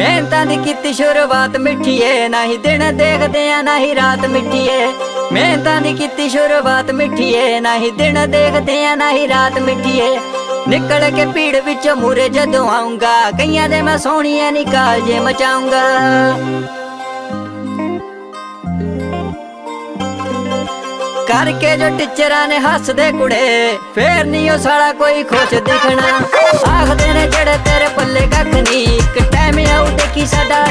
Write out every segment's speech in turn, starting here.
ਮਿਹਨਤਾਂ ਦੀ ਕੀਤੀ ਸ਼ੁਰੂਆਤ ਮਿੱਠੀਏ ਨਹੀਂ ਦਿਨ ਦੇਖਦੇ ਆ ਨਹੀਂ ਰਾਤ ਮਿੱਠੀਏ। ਮਿਹਨਤਾਂ ਦੀ ਕੀਤੀ ਸ਼ੁਰੂਆਤ ਮਿੱਠੀਏ ਨਹੀਂ ਦਿਨ ਦੇਖਦੇ ਆ ਨਹੀਂ ਰਾਤ ਮਿੱਠੀਏ। ਨਿਕਲ ਕੇ ਭੀੜ ਵਿੱਚੋਂ ਮੂਰੇ ਜਦੋਂ ਆਉਂਗਾ, ਕਈਆਂ ਦੇ ਮੈਂ ਸੋਹਣੀਆਂ ਨਿਕਾਲ ਜੇ ਮਚਾਉਂਗਾ। ਕਰਕੇ ਜੋ ਟੀਚਰਾਂ ਨੇ ਹੱਸਦੇ ਕੁੜੇ, ਫੇਰ ਨਹੀਂ ਉਹ ਸਾਲਾ ਕੋਈ ਖੁਸ਼ ਦਿਖਣਾ। ਆਖਦੇ ਨੇ ਜਿਹੜੇ ਤੇਰੇ ਪੱਲੇ ਕੱਖ ਨਹੀਂ ਇੱਕ ਟਾਈਮ ਆਉ ਦੇਖੀ ਸਾਡਾ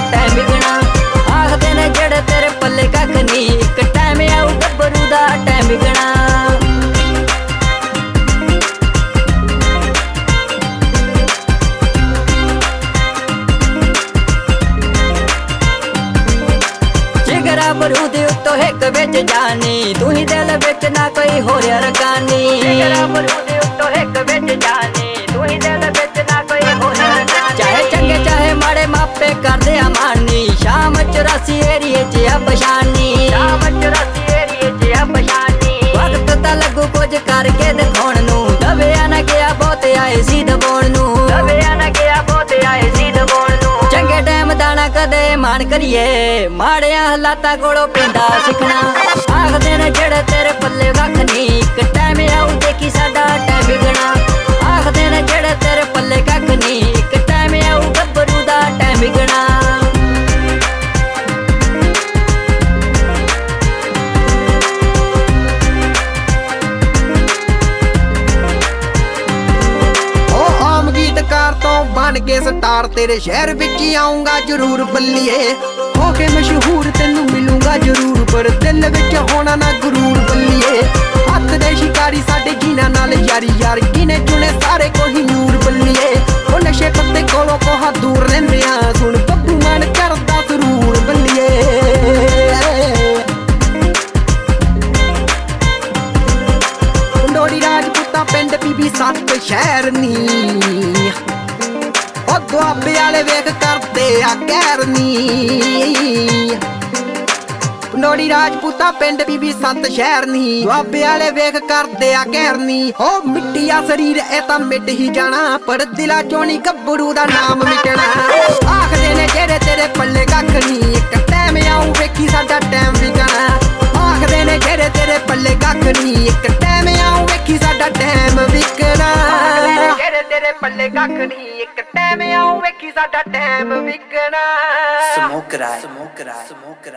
ਜਿਗਰਾ ਬਰੂਦ ਉੱਤੋਂ ਇੱਕ ਵਿੱਚ ਜਾਨੀ ਤੂੰ ਹੀ ਦਿਲ ਵਿੱਚ ਨਾ ਕੋਈ ਹੋਰ ਰਕਾਨੀ ਜਿਗਰਾ ਬਰੂਦ ਉੱਤੋਂ ਇੱਕ ਵਿੱਚ ਜਾਨੀ ਤੂੰ ਹੀ ਦਿਲ ਵਿੱਚ ਨਾ ਕੋਈ ਹੋਰ ਰਕਾਨੀ ਚਾਹੇ ਚੰਗੇ ਚਾਹੇ ਮਾੜੇ ਮਾਪੇ ਕਰਦੇ ਆ ਮਾਨੀ। ਸ਼ਾਮ 84 ਏਰੀਏ 'ਚ ਆ ਪਛਾਨੀ। ਸ਼ਾਮ 84 ਏਰੀਏ 'ਚ ਆ ਪਛਾਨੀ। ਵਕਤ ਤਾਂ ਲੱਗੂ ਕੁਝ ਕਰਕੇ ਮਾਣ ਕਰੀਏ। ਮਾੜਿਆਂ ਹਾਲਾਤਾਂ ਕੋਲੋਂ ਪੈਂਦਾ ਸਿੱਖਣਾ। ਆਖਦੇ ਨੇ ਜਿਹੜੇ ਤੇਰੇ ਪੱਲੇ ਵੱਖ ਨਹੀਂ ਬਣ ਕੇ ਸਟਾਰ ਤੇਰੇ ਸ਼ਹਿਰ ਵਿੱਚ ਹੀ ਆਉਂਗਾ ਜ਼ਰੂਰ ਬੱਲੀਏ। ਹੋ ਕੇ ਮਸ਼ਹੂਰ ਤੈਨੂੰ ਮਿਲੂੰਗਾ ਜ਼ਰੂਰ, ਪਰ ਦਿਲ ਵਿੱਚ ਹੋਣਾ ਨਾ ਗਰੂਰ ਬੱਲੀਏ। ਹੱਥ ਦੇ ਸ਼ਿਕਾਰੀ ਸਾਡੇ ਜਿਨ੍ਹਾਂ ਨਾਲ ਯਾਰੀ ਯਾਰ ਗਿਨੇ ਚੁਣੇ ਸਾਰੇ ਕੋਈ ਨੂਰ ਬੱਲੀਏ। ਉਹ ਨਸ਼ੇ ਪੱਤੇ ਕੋਲੋਂ ਕੋਹਾ ਦੂਰ ਰਹਿੰਦੇ ਆ, ਸੁਣ ਬੱਬੂ ਮਨ ਕਰਦਾ ਸਰੂਰ ਬੱਲੀਏ। ਡੋਰੀ ਰਾਜਪੂਤਾ ਪਿੰਡ ਬੀਬੀ ਸੱਤ ਸ਼ਹਿਰ ਨੀ। ਉਹ ਦੁਆਬੇ ਵਾਲੇ ਵੇਖ ਕਰਦੇ ਆ ਕਹਿਰਨੀ ਨੋੜੀ ਰਾਜਪੂਤਾ ਪਿੰਡ ਬੀਬੀ ਸੰਤ ਸ਼ਹਿਰ ਨੀ। ਦੁਆਬੇ ਵਾਲੇ ਵੇਖ ਕਰਦੇ ਆ ਕਹਿਰਨੀ ਹੋ ਮਿੱਟੀਆ ਸਰੀਰ, ਇਹ ਤਾਂ ਮਿਟ ਹੀ ਜਾਣਾ। ਪਰ ਦਿਲਾ ਚੋਂ ਨੀ ਗੱਭਰੂ ਦਾ ਨਾਮ ਮਿਟਣਾ। ਜਿਹੜੇ ਤੇਰੇ ਪੱਲੇ ਕੱਖ ਨਹੀਂ ਇੱਕ ਟਾਈਮ ਆਉ ਵੇਖੀ ਸਾਡਾ ਟਾਈਮ ਵਿਕਣਾ Smoke it out. Smoke it out. Smoke it